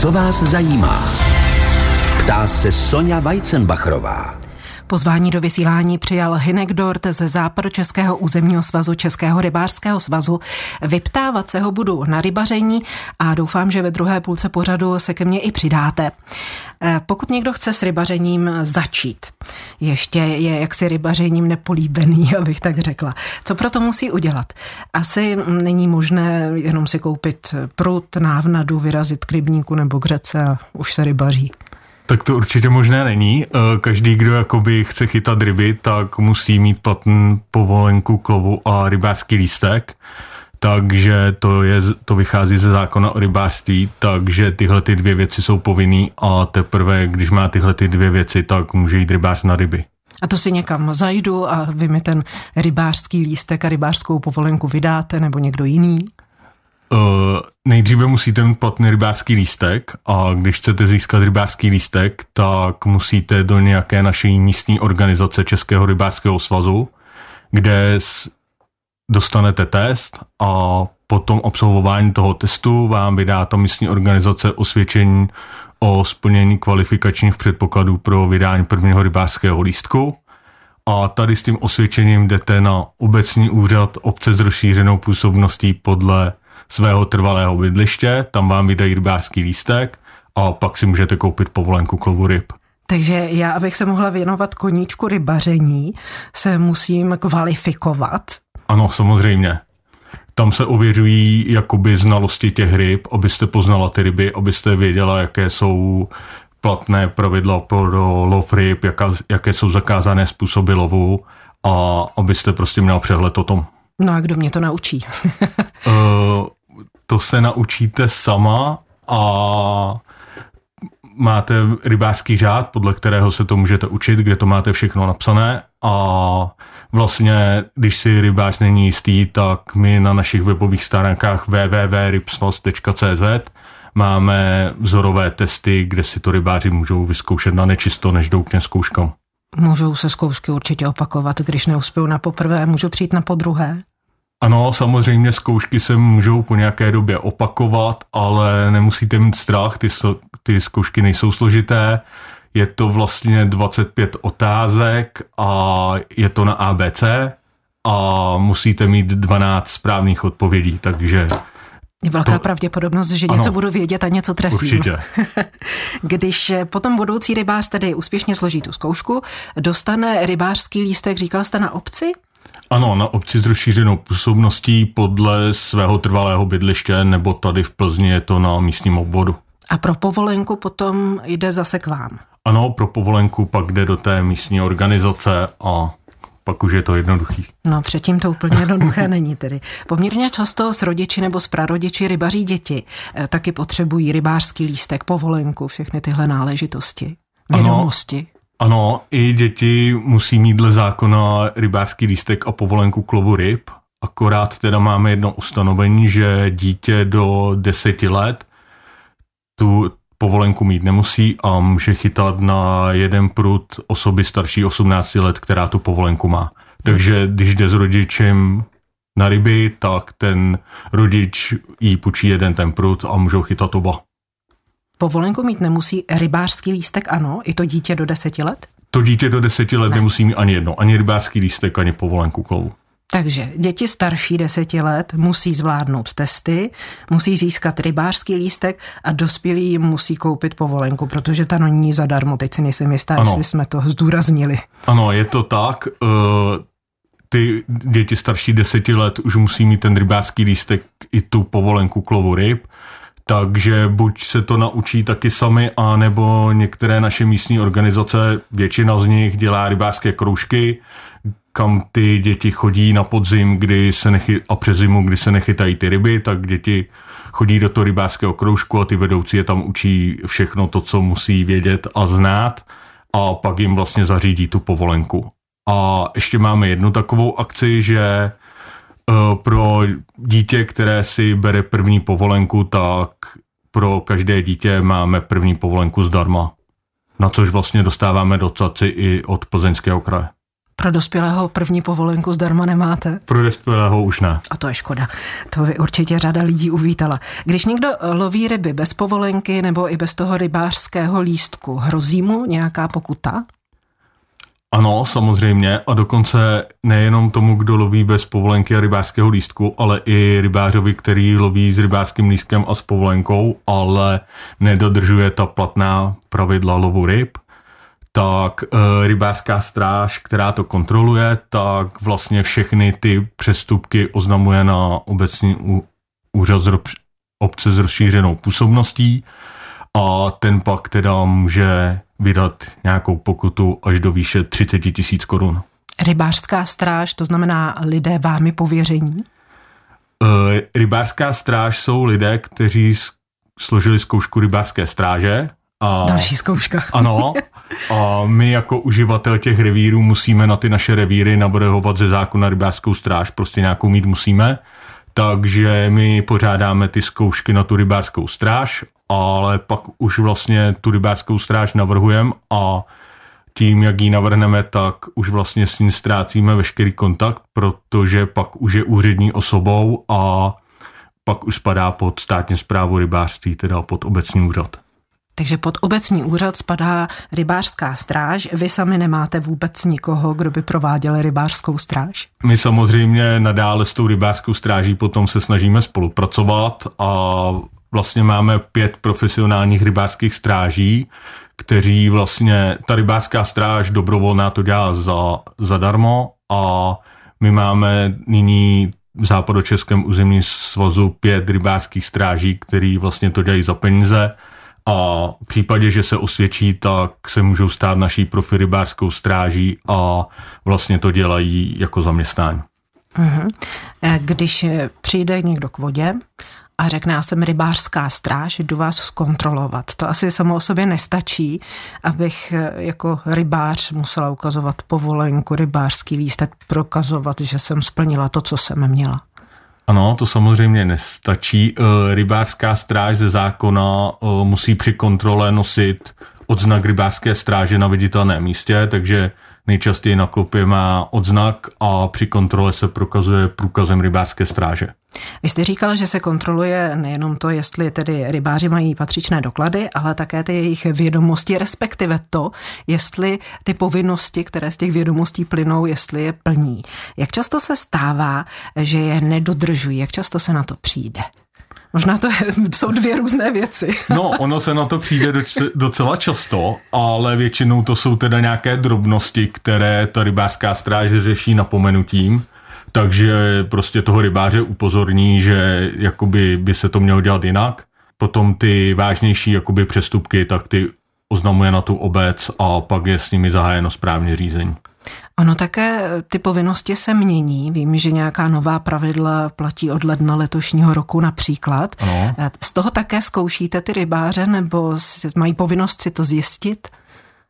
Co vás zajímá? Ptá se Sonja Weizenbachrová. Pozvání do vysílání přijal Hinek Dort ze Západočeského územního svazu Českého rybářského svazu. Vyptávat se ho budu na rybaření a doufám, že ve druhé půlce pořadu se ke mně i přidáte. Eh, pokud někdo chce s rybařením začít, ještě je jaksi rybařením nepolíbený, abych tak řekla. Co proto musí udělat? Asi není možné jenom si koupit prut, návnadu, vyrazit k rybníku nebo k řece a už se rybaří. Tak to určitě možné není. Eh, každý, kdo jakoby chce chytat ryby, tak musí mít platný povolenku klovu a rybářský lístek. Takže to, je, to vychází ze zákona o rybářství, takže tyhle ty dvě věci jsou povinný a teprve, když má tyhle ty dvě věci, tak může jít rybář na ryby. A to si někam zajdu a vy mi ten rybářský lístek a rybářskou povolenku vydáte nebo někdo jiný? Uh, nejdříve musíte mít platný rybářský lístek a když chcete získat rybářský lístek, tak musíte do nějaké naší místní organizace Českého rybářského svazu, kde dostanete test a po tom absolvování toho testu vám vydá ta místní organizace osvědčení o splnění kvalifikačních předpokladů pro vydání prvního rybářského lístku. A tady s tím osvědčením jdete na obecní úřad obce s rozšířenou působností podle svého trvalého bydliště, tam vám vydají rybářský lístek a pak si můžete koupit povolenku klovu ryb. Takže já, abych se mohla věnovat koníčku rybaření, se musím kvalifikovat. Ano, samozřejmě. Tam se ověřují jakoby znalosti těch ryb, abyste poznala ty ryby, abyste věděla, jaké jsou platné pravidla pro lov ryb, jaká, jaké jsou zakázané způsoby lovu a abyste prostě měla přehled o tom. No a kdo mě to naučí? uh, to se naučíte sama a máte rybářský řád, podle kterého se to můžete učit, kde to máte všechno napsané a vlastně, když si rybář není jistý, tak my na našich webových stránkách www.rybsnost.cz máme vzorové testy, kde si to rybáři můžou vyzkoušet na nečisto, než jdou k zkouškám. Můžou se zkoušky určitě opakovat, když neuspějí na poprvé, můžu přijít na podruhé? Ano, samozřejmě zkoušky se můžou po nějaké době opakovat, ale nemusíte mít strach, ty, ty zkoušky nejsou složité. Je to vlastně 25 otázek a je to na ABC a musíte mít 12 správných odpovědí, takže je velká to, pravděpodobnost, že něco ano, budu vědět a něco trefím. Určitě. Když potom budoucí rybář tedy úspěšně složí tu zkoušku, dostane rybářský lístek, říkal jste na obci? Ano, na obci s rozšířenou působností podle svého trvalého bydliště, nebo tady v Plzni je to na místním obvodu. A pro povolenku potom jde zase k vám? Ano, pro povolenku pak jde do té místní organizace a pak už je to jednoduchý. No předtím to úplně jednoduché není tedy. Poměrně často s rodiči nebo s prarodiči rybaří děti eh, taky potřebují rybářský lístek, povolenku, všechny tyhle náležitosti, vědomosti. Ano. Ano, i děti musí mít dle zákona rybářský lístek a povolenku klovu ryb. Akorát teda máme jedno ustanovení, že dítě do deseti let tu povolenku mít nemusí a může chytat na jeden prut osoby starší 18 let, která tu povolenku má. Takže když jde s rodičem na ryby, tak ten rodič jí půjčí jeden ten prut a můžou chytat oba. Povolenku mít nemusí, rybářský lístek ano, i to dítě do deseti let? To dítě do deseti let ne. nemusí mít ani jedno, ani rybářský lístek, ani povolenku klovu. Takže děti starší deseti let musí zvládnout testy, musí získat rybářský lístek a dospělí jim musí koupit povolenku, protože ta není zadarmo. Teď si nejsem jistá, ano. jestli jsme to zdůraznili. Ano, je to tak. Uh, ty děti starší deseti let už musí mít ten rybářský lístek i tu povolenku klovu ryb takže buď se to naučí taky sami, a nebo některé naše místní organizace, většina z nich dělá rybářské kroužky, kam ty děti chodí na podzim kdy se nechy, a přes zimu, kdy se nechytají ty ryby, tak děti chodí do toho rybářského kroužku a ty vedoucí je tam učí všechno to, co musí vědět a znát a pak jim vlastně zařídí tu povolenku. A ještě máme jednu takovou akci, že pro dítě, které si bere první povolenku, tak pro každé dítě máme první povolenku zdarma. Na což vlastně dostáváme dotaci i od plzeňského kraje. Pro dospělého první povolenku zdarma nemáte? Pro dospělého už ne. A to je škoda. To by určitě řada lidí uvítala. Když někdo loví ryby bez povolenky nebo i bez toho rybářského lístku, hrozí mu nějaká pokuta? Ano, samozřejmě a dokonce nejenom tomu, kdo loví bez povolenky a rybářského lístku, ale i rybářovi, který loví s rybářským lístkem a s povolenkou, ale nedodržuje ta platná pravidla lovu ryb, tak e, rybářská stráž, která to kontroluje, tak vlastně všechny ty přestupky oznamuje na obecní úřad obce s rozšířenou působností a ten pak teda může vydat nějakou pokutu až do výše 30 tisíc korun. Rybářská stráž, to znamená lidé vámi pověření? E, rybářská stráž jsou lidé, kteří složili zkoušku rybářské stráže. A, Další zkouška. Ano. A my jako uživatel těch revírů musíme na ty naše revíry nabrhovat ze zákona rybářskou stráž, prostě nějakou mít musíme. Takže my pořádáme ty zkoušky na tu rybářskou stráž ale pak už vlastně tu rybářskou stráž navrhujeme a tím, jak ji navrhneme, tak už vlastně s ní ztrácíme veškerý kontakt, protože pak už je úřední osobou a pak už spadá pod státní zprávu rybářství, teda pod obecní úřad. Takže pod obecní úřad spadá rybářská stráž. Vy sami nemáte vůbec nikoho, kdo by prováděl rybářskou stráž? My samozřejmě nadále s tou rybářskou stráží potom se snažíme spolupracovat a vlastně máme pět profesionálních rybářských stráží, kteří vlastně, ta rybářská stráž dobrovolná to dělá za, zadarmo a my máme nyní v západočeském územní svazu pět rybářských stráží, který vlastně to dělají za peníze a v případě, že se osvědčí, tak se můžou stát naší profi rybářskou stráží a vlastně to dělají jako zaměstnání. Mhm. Když přijde někdo k vodě a řekne, já jsem rybářská stráž, jdu vás zkontrolovat. To asi samo o sobě nestačí, abych eh, jako rybář musela ukazovat povolenku, rybářský lístek, prokazovat, že jsem splnila to, co jsem měla. Ano, to samozřejmě nestačí. Eh, rybářská stráž ze zákona eh, musí při kontrole nosit odznak rybářské stráže na viditelném místě, takže nejčastěji na klopě má odznak a při kontrole se prokazuje průkazem rybářské stráže. Vy jste říkal, že se kontroluje nejenom to, jestli tedy rybáři mají patřičné doklady, ale také ty jejich vědomosti, respektive to, jestli ty povinnosti, které z těch vědomostí plynou, jestli je plní. Jak často se stává, že je nedodržují? Jak často se na to přijde? Možná to jsou dvě různé věci. No, ono se na to přijde docela často, ale většinou to jsou teda nějaké drobnosti, které ta rybářská stráž řeší napomenutím. Takže prostě toho rybáře upozorní, že jakoby by se to mělo dělat jinak. Potom ty vážnější jakoby přestupky, tak ty oznamuje na tu obec a pak je s nimi zahájeno správně řízení. Ono také ty povinnosti se mění. Vím, že nějaká nová pravidla platí od ledna letošního roku například. Ano. Z toho také zkoušíte ty rybáře nebo mají povinnost si to zjistit?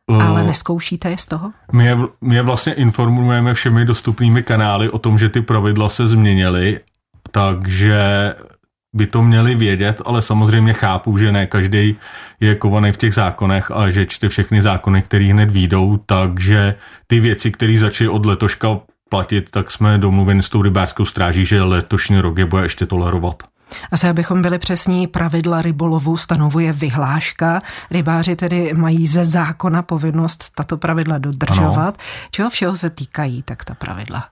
Ale neskoušíte je z toho? My je, my je vlastně informujeme všemi dostupnými kanály o tom, že ty pravidla se změnily, takže by to měli vědět, ale samozřejmě chápu, že ne každý je kovaný v těch zákonech a že čte všechny zákony, které hned výjdou, takže ty věci, které začaly od letoška platit, tak jsme domluveni s tou rybářskou stráží, že letošní rok je bude ještě tolerovat. Asi abychom byli přesní, pravidla rybolovu stanovuje vyhláška. Rybáři tedy mají ze zákona povinnost tato pravidla dodržovat. Ano. Čeho všeho se týkají tak ta pravidla?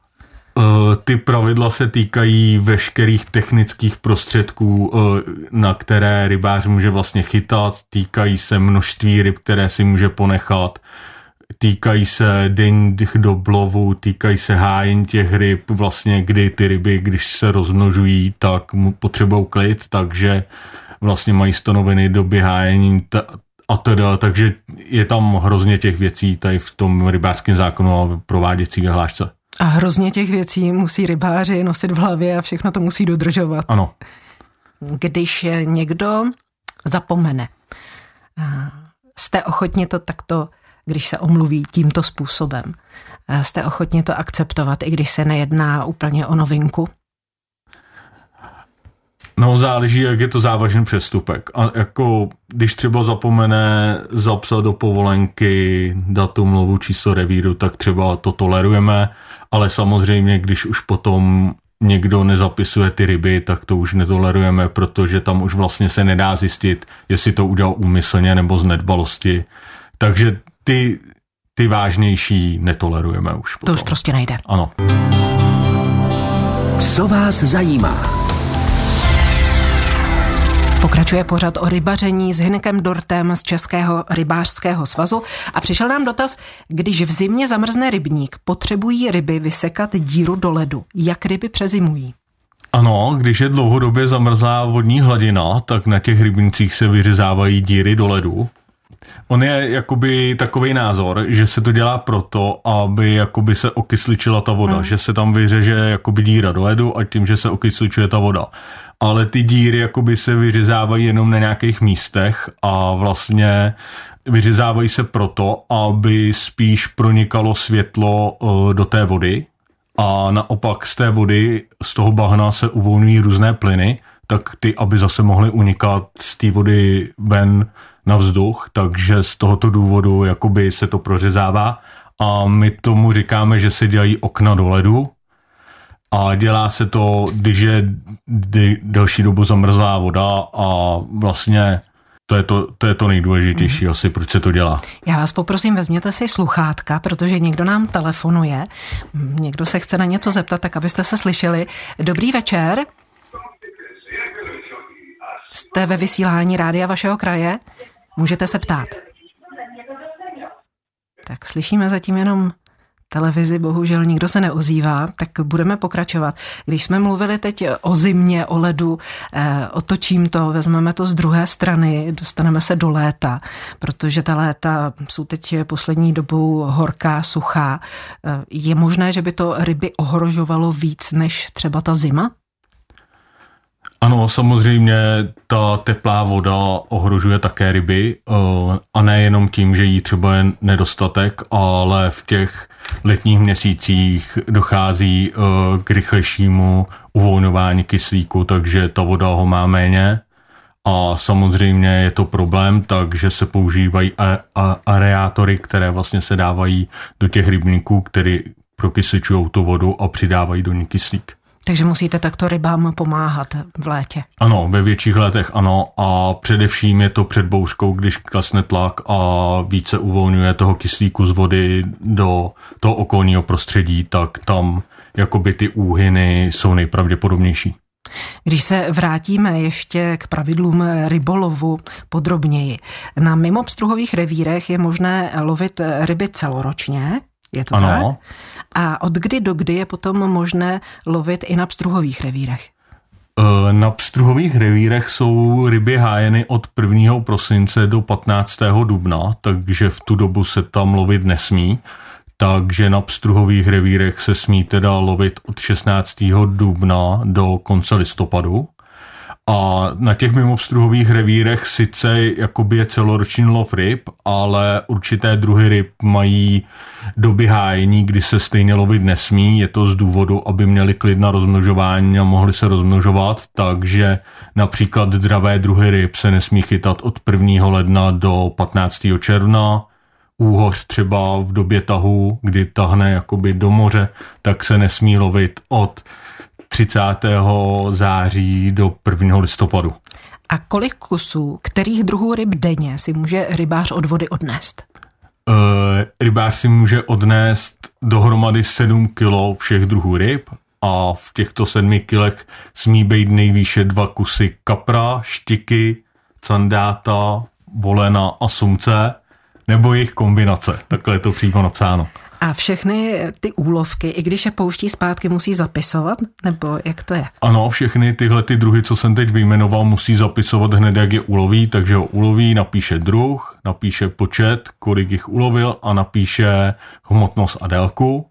Eh, ty pravidla se týkají veškerých technických prostředků, eh, na které rybář může vlastně chytat, týkají se množství ryb, které si může ponechat, týkají se den do blovu, týkají se hájení těch ryb, vlastně kdy ty ryby, když se rozmnožují, tak potřebují klid, takže vlastně mají stanoveny doby hájení a teda, takže je tam hrozně těch věcí tady v tom rybářském zákonu a prováděcí vyhlášce. A hrozně těch věcí musí rybáři nosit v hlavě a všechno to musí dodržovat. Ano. Když někdo zapomene, jste ochotni to takto, když se omluví tímto způsobem, jste ochotni to akceptovat, i když se nejedná úplně o novinku? No záleží, jak je to závažný přestupek. A jako, když třeba zapomene zapsat do povolenky datum, lovu, číslo revíru, tak třeba to tolerujeme, ale samozřejmě, když už potom někdo nezapisuje ty ryby, tak to už netolerujeme, protože tam už vlastně se nedá zjistit, jestli to udělal úmyslně nebo z nedbalosti. Takže ty, ty vážnější netolerujeme už. Potom. To už prostě nejde. Ano. Co vás zajímá? Pokračuje pořad o rybaření s Hinekem Dortem z Českého rybářského svazu a přišel nám dotaz, když v zimě zamrzne rybník, potřebují ryby vysekat díru do ledu. Jak ryby přezimují? Ano, když je dlouhodobě zamrzlá vodní hladina, tak na těch rybnících se vyřezávají díry do ledu. On je jakoby takový názor, že se to dělá proto, aby jakoby se okysličila ta voda, hmm. že se tam vyřeže jakoby díra do ledu a tím, že se okysličuje ta voda ale ty díry jakoby se vyřezávají jenom na nějakých místech a vlastně vyřezávají se proto, aby spíš pronikalo světlo eh, do té vody a naopak z té vody, z toho bahna se uvolňují různé plyny, tak ty, aby zase mohly unikat z té vody ven na vzduch, takže z tohoto důvodu jakoby se to prořezává a my tomu říkáme, že se dělají okna do ledu, a dělá se to, když je delší dobu zamrzlá voda a vlastně to je to, to, je to nejdůležitější mm. asi, proč se to dělá. Já vás poprosím, vezměte si sluchátka, protože někdo nám telefonuje, někdo se chce na něco zeptat, tak abyste se slyšeli. Dobrý večer. Jste ve vysílání rádia vašeho kraje? Můžete se ptát. Tak slyšíme zatím jenom televizi bohužel nikdo se neozývá, tak budeme pokračovat. Když jsme mluvili teď o zimě, o ledu, eh, otočím to, vezmeme to z druhé strany, dostaneme se do léta, protože ta léta jsou teď poslední dobou horká, suchá. Eh, je možné, že by to ryby ohrožovalo víc než třeba ta zima? Ano, samozřejmě ta teplá voda ohrožuje také ryby eh, a nejenom tím, že jí třeba je nedostatek, ale v těch letních měsících dochází eh, k rychlejšímu uvolňování kyslíku, takže ta voda ho má méně a samozřejmě je to problém, takže se používají areátory, které vlastně se dávají do těch rybníků, které prokysličují tu vodu a přidávají do ní kyslík. Takže musíte takto rybám pomáhat v létě. Ano, ve větších letech ano a především je to před bouřkou, když klesne tlak a více uvolňuje toho kyslíku z vody do toho okolního prostředí, tak tam jakoby ty úhyny jsou nejpravděpodobnější. Když se vrátíme ještě k pravidlům rybolovu podrobněji. Na mimobstruhových revírech je možné lovit ryby celoročně, je to ano. tak? A od kdy do kdy je potom možné lovit i na pstruhových revírech? E, na pstruhových revírech jsou ryby hájeny od 1. prosince do 15. dubna, takže v tu dobu se tam lovit nesmí. Takže na pstruhových revírech se smí teda lovit od 16. dubna do konce listopadu. A na těch mimobstruhových revírech sice jakoby je celoroční lov ryb, ale určité druhy ryb mají doby hájení, kdy se stejně lovit nesmí. Je to z důvodu, aby měli klid na rozmnožování a mohli se rozmnožovat, takže například dravé druhy ryb se nesmí chytat od 1. ledna do 15. června, úhoř třeba v době tahu, kdy tahne jakoby do moře, tak se nesmí lovit od 30. září do 1. listopadu. A kolik kusů, kterých druhů ryb denně si může rybář od vody odnést? Uh, rybář si může odnést dohromady 7 kg všech druhů ryb a v těchto 7 kilech smí být nejvýše dva kusy kapra, štiky, candáta, volena a sumce nebo jejich kombinace. Takhle je to přímo napsáno. A všechny ty úlovky, i když je pouští zpátky, musí zapisovat? Nebo jak to je? Ano, všechny tyhle ty druhy, co jsem teď vyjmenoval, musí zapisovat hned, jak je uloví, takže ho uloví, napíše druh, napíše počet, kolik jich ulovil a napíše hmotnost a délku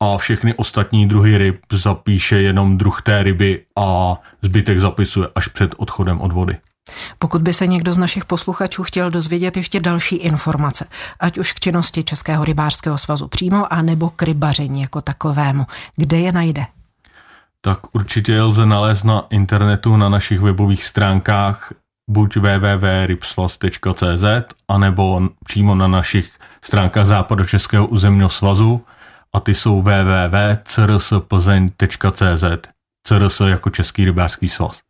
a všechny ostatní druhy ryb zapíše jenom druh té ryby a zbytek zapisuje až před odchodem od vody. Pokud by se někdo z našich posluchačů chtěl dozvědět ještě další informace, ať už k činnosti Českého rybářského svazu přímo, a nebo k rybaření jako takovému, kde je najde? Tak určitě je lze nalézt na internetu na našich webových stránkách buď www.rybsvaz.cz anebo přímo na našich stránkách Západočeského územního svazu a ty jsou www.crsplzeň.cz CRS jako Český rybářský svaz.